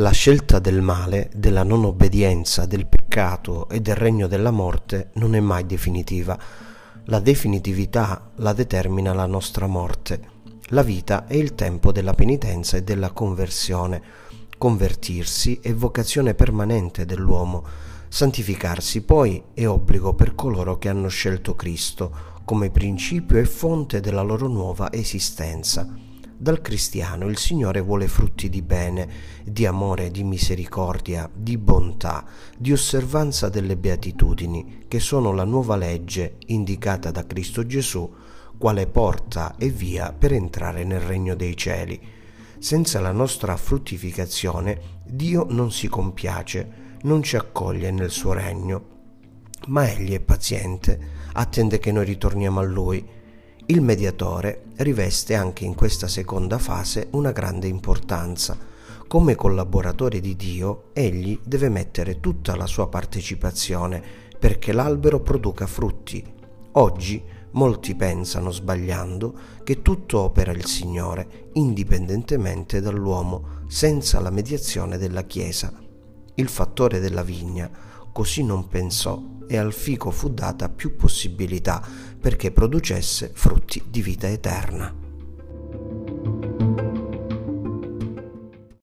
La scelta del male, della non obbedienza, del peccato e del regno della morte non è mai definitiva. La definitività la determina la nostra morte. La vita è il tempo della penitenza e della conversione. Convertirsi è vocazione permanente dell'uomo. Santificarsi poi è obbligo per coloro che hanno scelto Cristo come principio e fonte della loro nuova esistenza. Dal cristiano il Signore vuole frutti di bene, di amore, di misericordia, di bontà, di osservanza delle beatitudini, che sono la nuova legge indicata da Cristo Gesù, quale porta e via per entrare nel regno dei cieli. Senza la nostra fruttificazione Dio non si compiace, non ci accoglie nel suo regno. Ma Egli è paziente, attende che noi ritorniamo a Lui il mediatore riveste anche in questa seconda fase una grande importanza. Come collaboratore di Dio, egli deve mettere tutta la sua partecipazione perché l'albero produca frutti. Oggi molti pensano, sbagliando, che tutto opera il Signore, indipendentemente dall'uomo, senza la mediazione della Chiesa. Il fattore della vigna così non pensò e al fico fu data più possibilità perché producesse frutti di vita eterna.